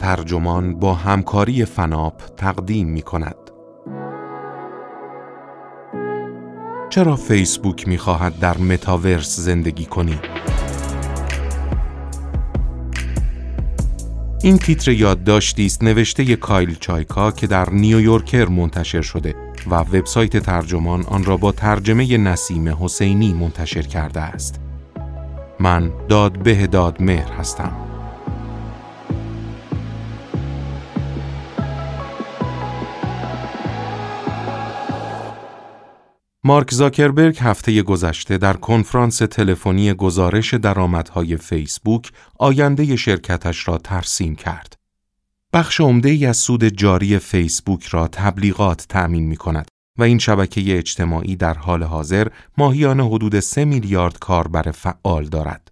ترجمان با همکاری فناپ تقدیم می کند. چرا فیسبوک می خواهد در متاورس زندگی کنی؟ این تیتر یادداشتی است نوشته کایل چایکا که در نیویورکر منتشر شده و وبسایت ترجمان آن را با ترجمه نسیم حسینی منتشر کرده است. من داد به داد مهر هستم. مارک زاکربرگ هفته گذشته در کنفرانس تلفنی گزارش درآمدهای فیسبوک آینده شرکتش را ترسیم کرد. بخش عمده ای از سود جاری فیسبوک را تبلیغات تأمین می کند و این شبکه اجتماعی در حال حاضر ماهیانه حدود 3 میلیارد کاربر فعال دارد.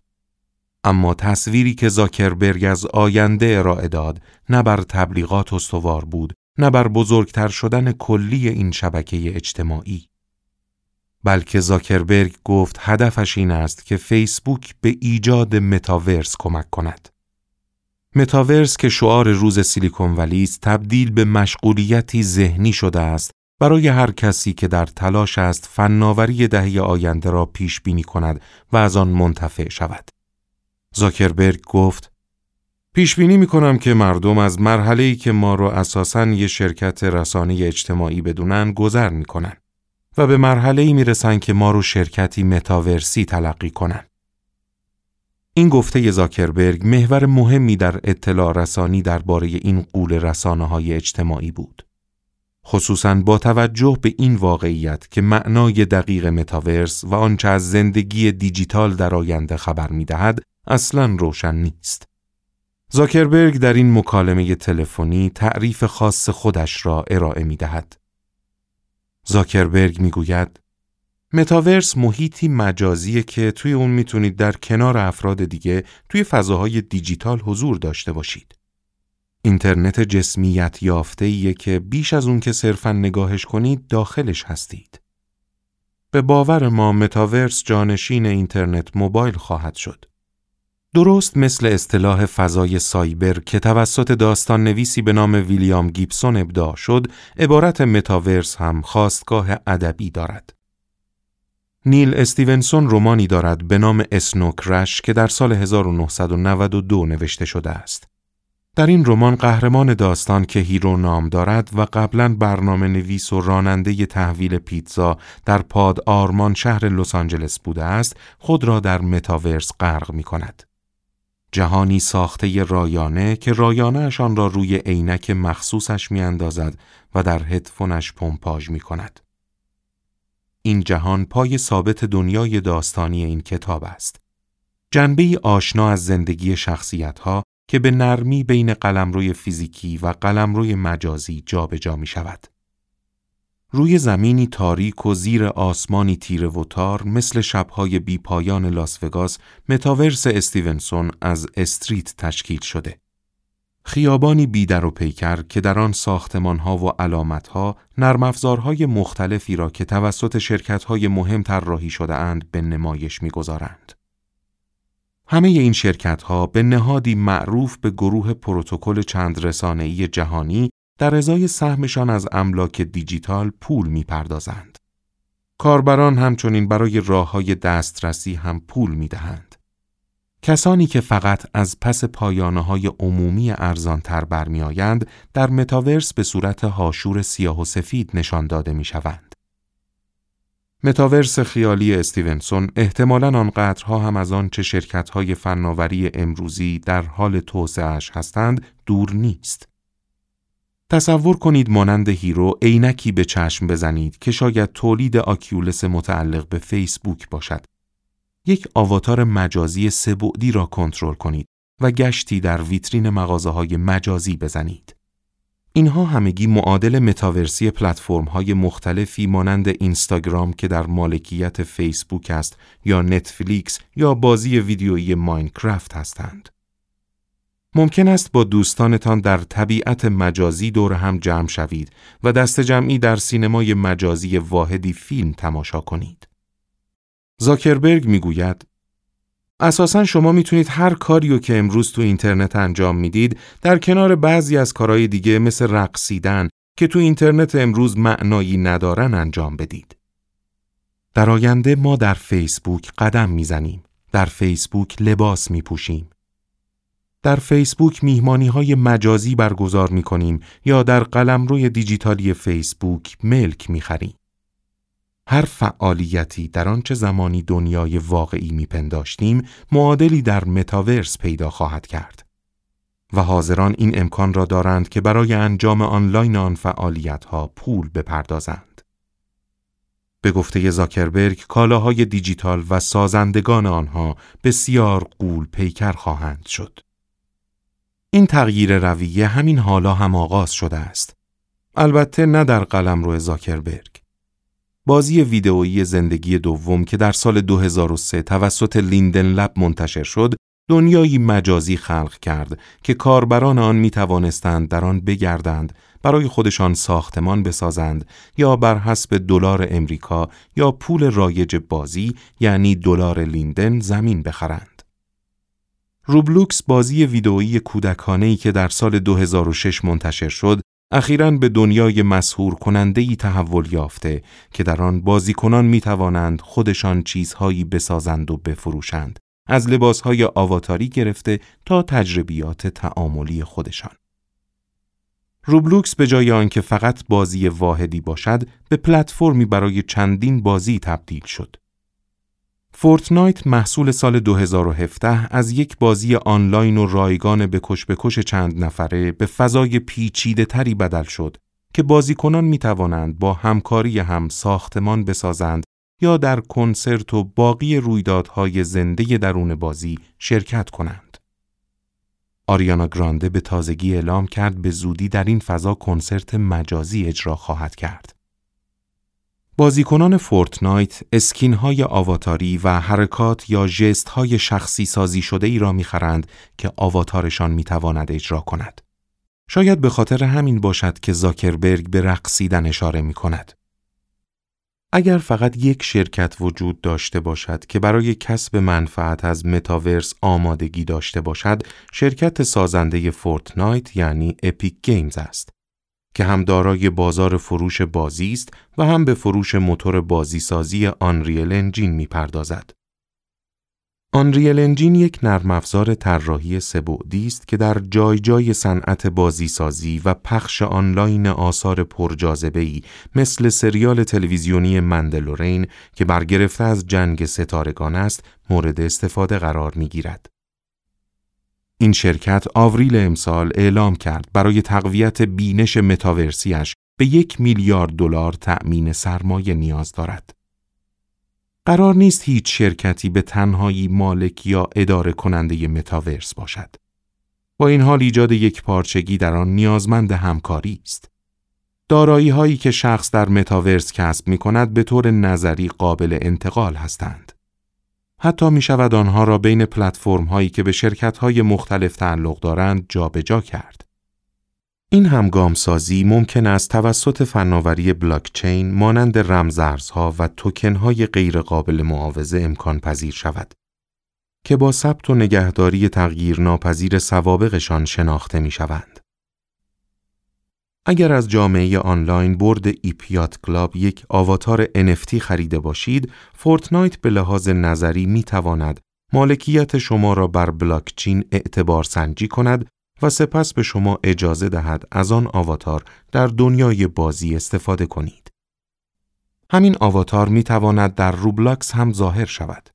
اما تصویری که زاکربرگ از آینده ارائه داد نه بر تبلیغات استوار بود نه بر بزرگتر شدن کلی این شبکه اجتماعی. بلکه زاکربرگ گفت هدفش این است که فیسبوک به ایجاد متاورس کمک کند. متاورس که شعار روز سیلیکون ولی است تبدیل به مشغولیتی ذهنی شده است برای هر کسی که در تلاش است فناوری دهه آینده را پیش بینی کند و از آن منتفع شود. زاکربرگ گفت پیش بینی می کنم که مردم از مرحله که ما را اساساً یک شرکت رسانه اجتماعی بدونن گذر می کنن. و به مرحله ای می‌رسن که ما رو شرکتی متاورسی تلقی کنن. این گفته زاکربرگ محور مهمی در اطلاع رسانی درباره این قول رسانه های اجتماعی بود. خصوصا با توجه به این واقعیت که معنای دقیق متاورس و آنچه از زندگی دیجیتال در آینده خبر می دهد اصلا روشن نیست. زاکربرگ در این مکالمه تلفنی تعریف خاص خودش را ارائه می دهد. زاکربرگ می‌گوید متاورس محیطی مجازیه که توی اون می‌تونید در کنار افراد دیگه توی فضاهای دیجیتال حضور داشته باشید. اینترنت جسمیت یافته ایه که بیش از اون که صرفا نگاهش کنید داخلش هستید. به باور ما متاورس جانشین اینترنت موبایل خواهد شد. درست مثل اصطلاح فضای سایبر که توسط داستان نویسی به نام ویلیام گیبسون ابداع شد، عبارت متاورس هم خاستگاه ادبی دارد. نیل استیونسون رمانی دارد به نام Snow Crash که در سال 1992 نوشته شده است. در این رمان قهرمان داستان که هیرو نام دارد و قبلا برنامه نویس و راننده تحویل پیتزا در پاد آرمان شهر لس آنجلس بوده است، خود را در متاورس غرق می کند. جهانی ساخته رایانه که رایانه‌ش آن را روی عینک مخصوصش میاندازد و در هدفونش پمپاژ می کند. این جهان پای ثابت دنیای داستانی این کتاب است. جنبه آشنا از زندگی شخصیت ها که به نرمی بین قلمروی فیزیکی و قلمروی مجازی جابجا می شود. روی زمینی تاریک و زیر آسمانی تیره و تار مثل شبهای بی پایان لاس وگاس متاورس استیونسون از Street تشکیل شده. خیابانی بیدر و پیکر که در آن ساختمانها و علامتها نرم افزارهای مختلفی را که توسط شرکتهای مهم طراحی شده اند به نمایش می‌گذارند. همه این شرکتها به نهادی معروف به گروه پروتکل چند رسانه‌ای جهانی در ازای سهمشان از املاک دیجیتال پول می‌پردازند. کاربران همچنین برای راه های دسترسی هم پول می دهند. کسانی که فقط از پس پایانه های عمومی ارزان تر برمی آیند در متاورس به صورت هاشور سیاه و سفید نشان داده می شوند. متاورس خیالی استیونسون احتمالاً آنقدرها هم از آن چه شرکت های فناوری امروزی در حال توسعهش هستند دور نیست. تصور کنید مانند هیرو عینکی به چشم بزنید که شاید تولید Oculus متعلق به فیسبوک باشد. یک آواتار مجازی سه‌بعدی را کنترل کنید و گشتی در ویترین مغازه های مجازی بزنید. اینها همگی معادل متاورسی پلتفرم های مختلفی مانند اینستاگرام که در مالکیت فیسبوک است یا نتفلیکس یا بازی ویدیویی ماینکرافت هستند. ممکن است با دوستانتان در طبیعت مجازی دور هم جمع شوید و دست جمعی در سینمای مجازی واحدی فیلم تماشا کنید. زاکربرگ می‌گوید اساسا شما می‌تونید هر کاریو که امروز تو اینترنت انجام می‌دید در کنار بعضی از کارهای دیگه مثل رقصیدن که تو اینترنت امروز معنایی ندارن انجام بدید. در آینده ما در فیسبوک قدم می‌زنیم. در فیسبوک لباس میپوشیم. در فیسبوک میهمانی های مجازی برگزار می کنیم یا در قلمروی دیجیتالی فیسبوک ملک می خریم. هر فعالیتی در آنچه زمانی دنیای واقعی میپنداشتیم معادلی در متاورس پیدا خواهد کرد و حاضران این امکان را دارند که برای انجام آنلاین آن فعالیت ها پول بپردازند. به گفته زاکربرگ کالاهای دیجیتال و سازندگان آنها بسیار قول پیکر خواهند شد. این تغییر رویه همین حالا هم آغاز شده است. البته نه در قلم رو زاکربرگ. بازی ویدئویی زندگی دوم که در سال 2003 توسط لیندن لب منتشر شد، دنیایی مجازی خلق کرد که کاربران آن می توانستند در آن بگردند، برای خودشان ساختمان بسازند یا بر حسب دلار امریکا یا پول رایج بازی یعنی دلار لیندن زمین بخرند. روبلوکس بازی ویدئویی کودکانه‌ای که در سال 2006 منتشر شد اخیرا به دنیای مسهور کننده ای تحول یافته که در آن بازیکنان می توانند خودشان چیزهایی بسازند و بفروشند از لباسهای آواتاری گرفته تا تجربیات تعاملی خودشان. روبلوکس به جای آنکه فقط بازی واحدی باشد به پلتفرمی برای چندین بازی تبدیل شد. فورتنایت محصول سال 2017 از یک بازی آنلاین و رایگان به کش به کش چند نفره به فضای پیچیده تری بدل شد که بازیکنان می توانند با همکاری هم ساختمان بسازند یا در کنسرت و باقی رویدادهای زنده درون بازی شرکت کنند. آریانا گرانده به تازگی اعلام کرد به زودی در این فضا کنسرت مجازی اجرا خواهد کرد. بازیکنان فورتنایت اسکین های آواتاری و حرکات یا جست های شخصی سازی شده ای را می‌خرند که آواتارشان می‌تواند اجرا کند. شاید به خاطر همین باشد که زاکربرگ به رقصیدن اشاره می کند. اگر فقط یک شرکت وجود داشته باشد که برای کسب منفعت از متاورس آمادگی داشته باشد، شرکت سازنده Fortnite یعنی Epic Games است. که هم دارای بازار فروش بازی است و هم به فروش موتور بازیسازی Unreal Engine می‌پردازد. Unreal Engine یک نرم افزار طراحی سه‌بعدی است که در جای جای صنعت بازیسازی و پخش آنلاین آثار پرجاذبه‌ای مثل سریال تلویزیونی Mandalorian که برگرفته از جنگ ستارگان است مورد استفاده قرار می‌گیرد. این شرکت آوریل امسال اعلام کرد برای تقویت بینش متاورسیش به یک میلیارد دلار تأمین سرمایه نیاز دارد. قرار نیست هیچ شرکتی به تنهایی مالک یا اداره کننده متاورس باشد. با این حال ایجاد یک پارچگی در آن نیازمند همکاری است. دارایی هایی که شخص در متاورس کسب می کند به طور نظری قابل انتقال هستند. حتی می شود آنها را بین پلتفرم هایی که به شرکت های مختلف تعلق دارند جابجا کرد. این همگام سازی ممکن است توسط فناوری بلاکچین مانند رمزارزها و توکن های غیرقابل معاوضه امکان پذیر شود که با ثبت و نگهداری تغییر ناپذیر سوابقشان شناخته می شوند. اگر از جامعه آنلاین Bored Ape Yacht Club یک آواتار NFT خریده باشید، Fortnite به لحاظ نظری می تواند مالکیت شما را بر بلاکچین اعتبار سنجی کند و سپس به شما اجازه دهد از آن آواتار در دنیای بازی استفاده کنید. همین آواتار می تواند در روبلاکس هم ظاهر شود.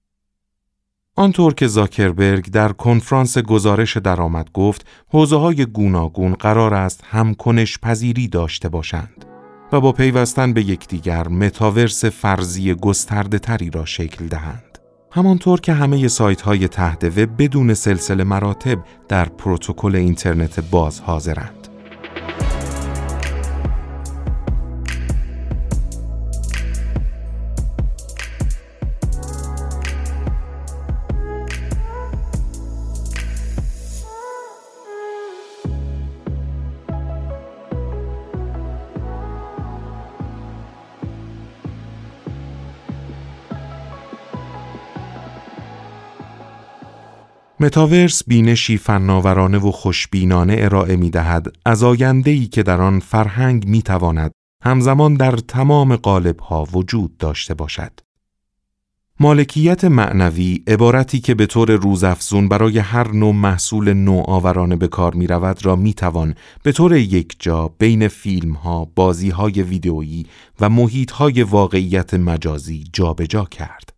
آنطور که زاکربرگ در کنفرانس گزارش درآمد گفت، حوزه های گوناگون قرار است هم کنش پذیری داشته باشند و با پیوستن به یکدیگر متاورس فرضی گسترده تری را شکل دهند. همانطور که همه سایت های تحت وب بدون سلسله مراتب در پروتکل اینترنت باز حاضرند. متاورس بینشی فناورانه و خوشبینانه ارائه می دهد از آینده‌ای که در آن فرهنگ می تواند همزمان در تمام ها وجود داشته باشد. مالکیت معنوی عبارتی که به طور روزافزون برای هر نوع محصول نوآورانه به کار می رود را می توان به طور یک جا بین فیلم ها، بازی های ویدئویی و محیط های واقعیت مجازی جابجا جا کرد.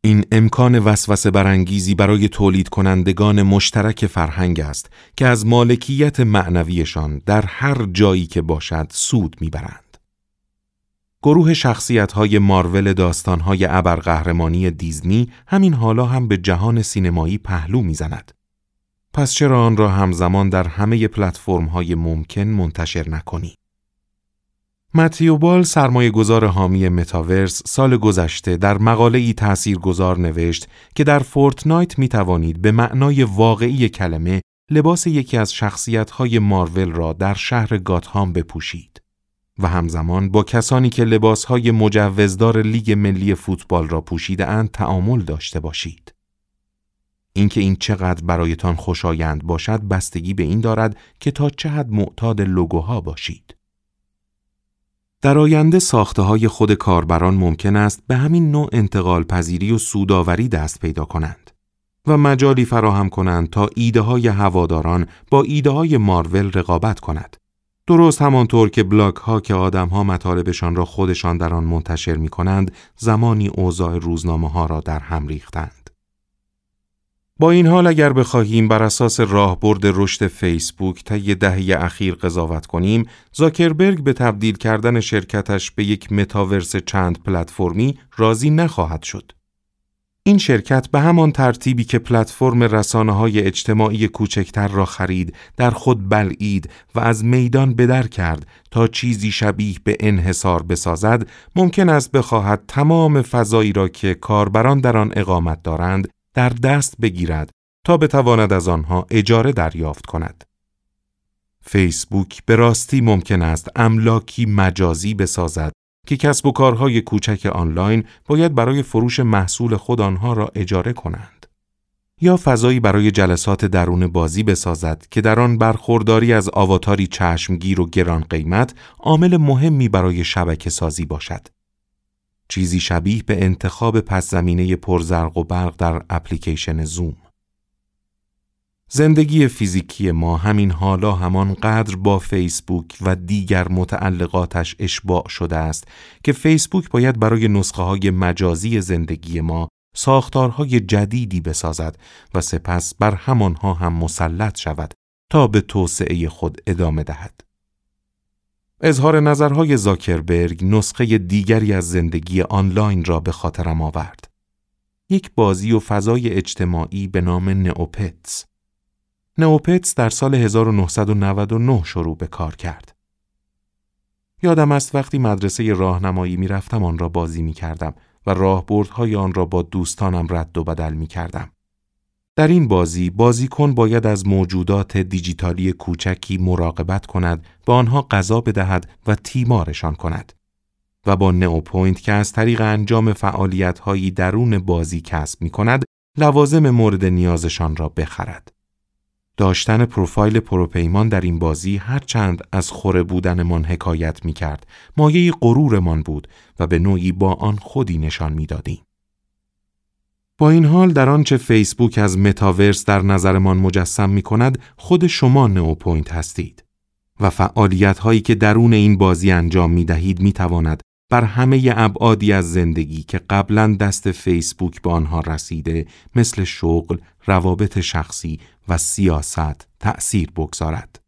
این امکان وسوسه برانگیزی برای تولید کنندگان مشترک فرهنگ است که از مالکیت معنویشان در هر جایی که باشد سود می‌برند. گروه شخصیت های مارول داستان های ابرقهرمانی دیزنی همین حالا هم به جهان سینمایی پهلو می‌زند. پس چرا آن را همزمان در همه پلتفرم های ممکن منتشر نکنی؟ متیو بال سرمایه گذار حامی متاورس سال گذشته در مقاله ای تأثیر گذار نوشت که در Fortnite می توانید به معنای واقعی کلمه لباس یکی از شخصیت های مارول را در شهر گاتهام بپوشید و همزمان با کسانی که لباس های مجوزدار لیگ ملی فوتبال را پوشیده اند تعامل داشته باشید. اینکه این چقدر برایتان خوشایند باشد بستگی به این دارد که تا چه حد معتاد لوگوها باشید. در آینده ساخته های خود کاربران ممکن است به همین نوع انتقال پذیری و سوداوری دست پیدا کنند و مجالی فراهم کنند تا ایده های هواداران با ایده های مارول رقابت کند. درست همانطور که بلاک ها که آدم ها مطالبشان را خودشان در آن منتشر می کنند زمانی اوضاع روزنامه ها را در هم ریختند. با این حال اگر بخواهیم بر اساس راهبرد رشد فیسبوک طی دهه اخیر قضاوت کنیم، زاکربرگ به تبدیل کردن شرکتش به یک متاورس چند پلتفرمی راضی نخواهد شد. این شرکت به همان ترتیبی که پلتفرم رسانه های اجتماعی کوچکتر را خرید، در خود بلعید و از میدان بدر کرد تا چیزی شبیه به انحصار بسازد، ممکن است بخواهد تمام فضایی را که کاربران در آن اقامت دارند در دست بگیرد تا بتواند از آنها اجاره دریافت کند. فیسبوک به راستی ممکن است املاکی مجازی بسازد که کسب و کارهای کوچک آنلاین باید برای فروش محصول خود آنها را اجاره کنند. یا فضایی برای جلسات درون بازی بسازد که در آن برخورداری از آواتاری چشمگیر و گران قیمت عامل مهمی برای شبکه سازی باشد. چیزی شبیه به انتخاب پس زمینه پرزرق و برق در اپلیکیشن زوم. زندگی فیزیکی ما همین حالا همان قدر با فیسبوک و دیگر متعلقاتش اشباع شده است که فیسبوک باید برای نسخه های مجازی زندگی ما ساختارهای جدیدی بسازد و سپس بر همانها هم مسلط شود تا به توسعه خود ادامه دهد. اظهار نظرهای زاکربرگ نسخه دیگری از زندگی آنلاین را به خاطرم آورد. یک بازی و فضای اجتماعی به نام نئوپتس. نئوپتس در سال 1999 شروع به کار کرد. یادم است وقتی مدرسه راهنمایی می رفتم آن را بازی می کردم و راهبردهای آن را با دوستانم رد و بدل می کردم. در این بازی بازیکن باید از موجودات دیجیتالی کوچکی مراقبت کند و آنها غذا بدهد و تیمارشان کند و با نئوپوینت که از طریق انجام فعالیت‌هایی درون بازی کسب می کند لوازم مورد نیازشان را بخرد. داشتن پروفایل پروپیمان در این بازی هرچند از خوره بودنمان حکایت می کرد مایه غرورمان بود و به نوعی با آن خودی نشان می دادیم. با این حال در آنچه فیسبوک از متاورس در نظرمان مجسم می کند خود شما نئوپوینت هستید و فعالیت هایی که درون این بازی انجام می دهید می تواند بر همه ابعادی از زندگی که قبلا دست فیسبوک به آنها رسیده مثل شغل، روابط شخصی و سیاست تأثیر بگذارد.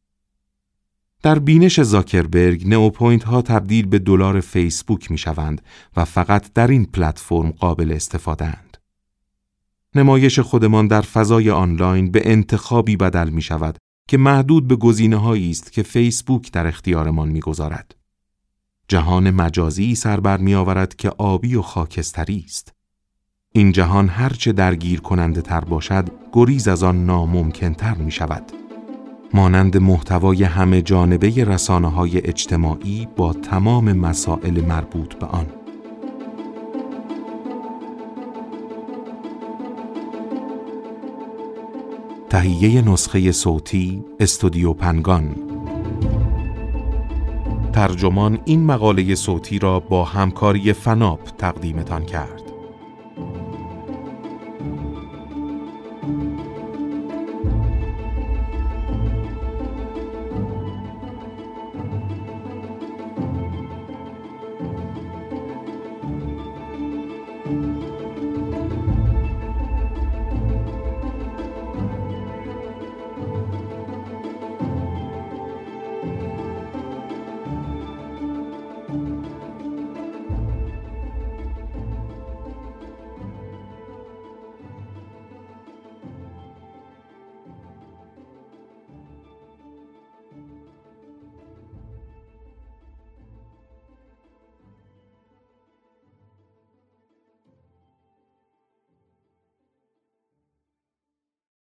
در بینش زاکربرگ نئوپوینت ها تبدیل به دلار فیسبوک می شوند و فقط در این پلتفرم قابل استفاده نمایش خودمان در فضای آنلاین به انتخابی بدل می شود که محدود به گزینه هایی است که فیسبوک در اختیارمان می‌گذارد. جهان مجازی سر بر می آورد که آبی و خاکستری است. این جهان هرچه درگیر کننده تر باشد گریز از آن ناممکن تر می شود. مانند محتوای همه جانبه رسانه های اجتماعی با تمام مسائل مربوط به آن. تهیه نسخه صوتی استودیو پنگان. ترجمان این مقاله صوتی را با همکاری فناپ تقدیمتان کرد.